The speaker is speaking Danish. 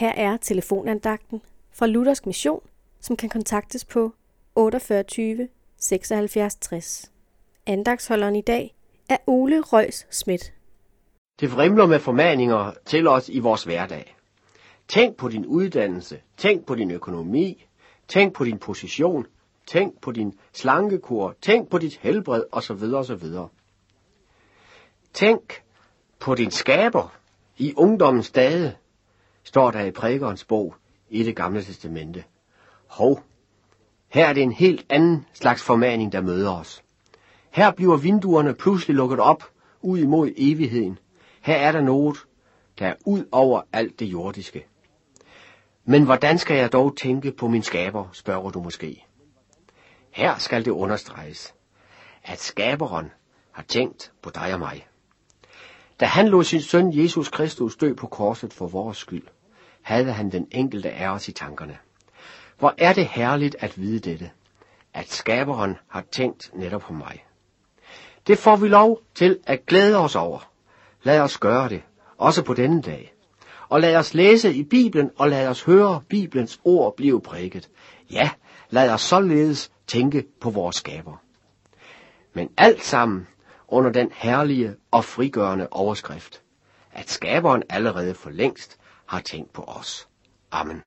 Her er telefonandagten fra Luthersk Mission, som kan kontaktes på 48 76 60. Andagsholderen i dag er Ole Røs Schmidt. Det vrimler med formaninger til os i vores hverdag. Tænk på din uddannelse, tænk på din økonomi, tænk på din position, tænk på din slankekur, tænk på dit helbred osv. osv. Tænk på din skaber i ungdommens dage, står der i prædikernes bog i det gamle testamente. Hov, her er det en helt anden slags formaning, der møder os. Her bliver vinduerne pludselig lukket op ud imod evigheden. Her er der noget, der er ud over alt det jordiske. Men hvordan skal jeg dog tænke på min skaber, spørger du måske. Her skal det understreges, at skaberen har tænkt på dig og mig. Da han lod sin søn Jesus Kristus dø på korset for vores skyld, havde han den enkelte af os i tankerne. Hvor er det herligt at vide dette, at skaberen har tænkt netop på mig. Det får vi lov til at glæde os over. Lad os gøre det, også på denne dag. Og lad os læse i Bibelen, og lad os høre Bibelens ord blive prædiket. Ja, lad os således tænke på vores skaber. Men alt sammen under den herlige og frigørende overskrift, at skaberen allerede for længst har tænkt på os. Amen.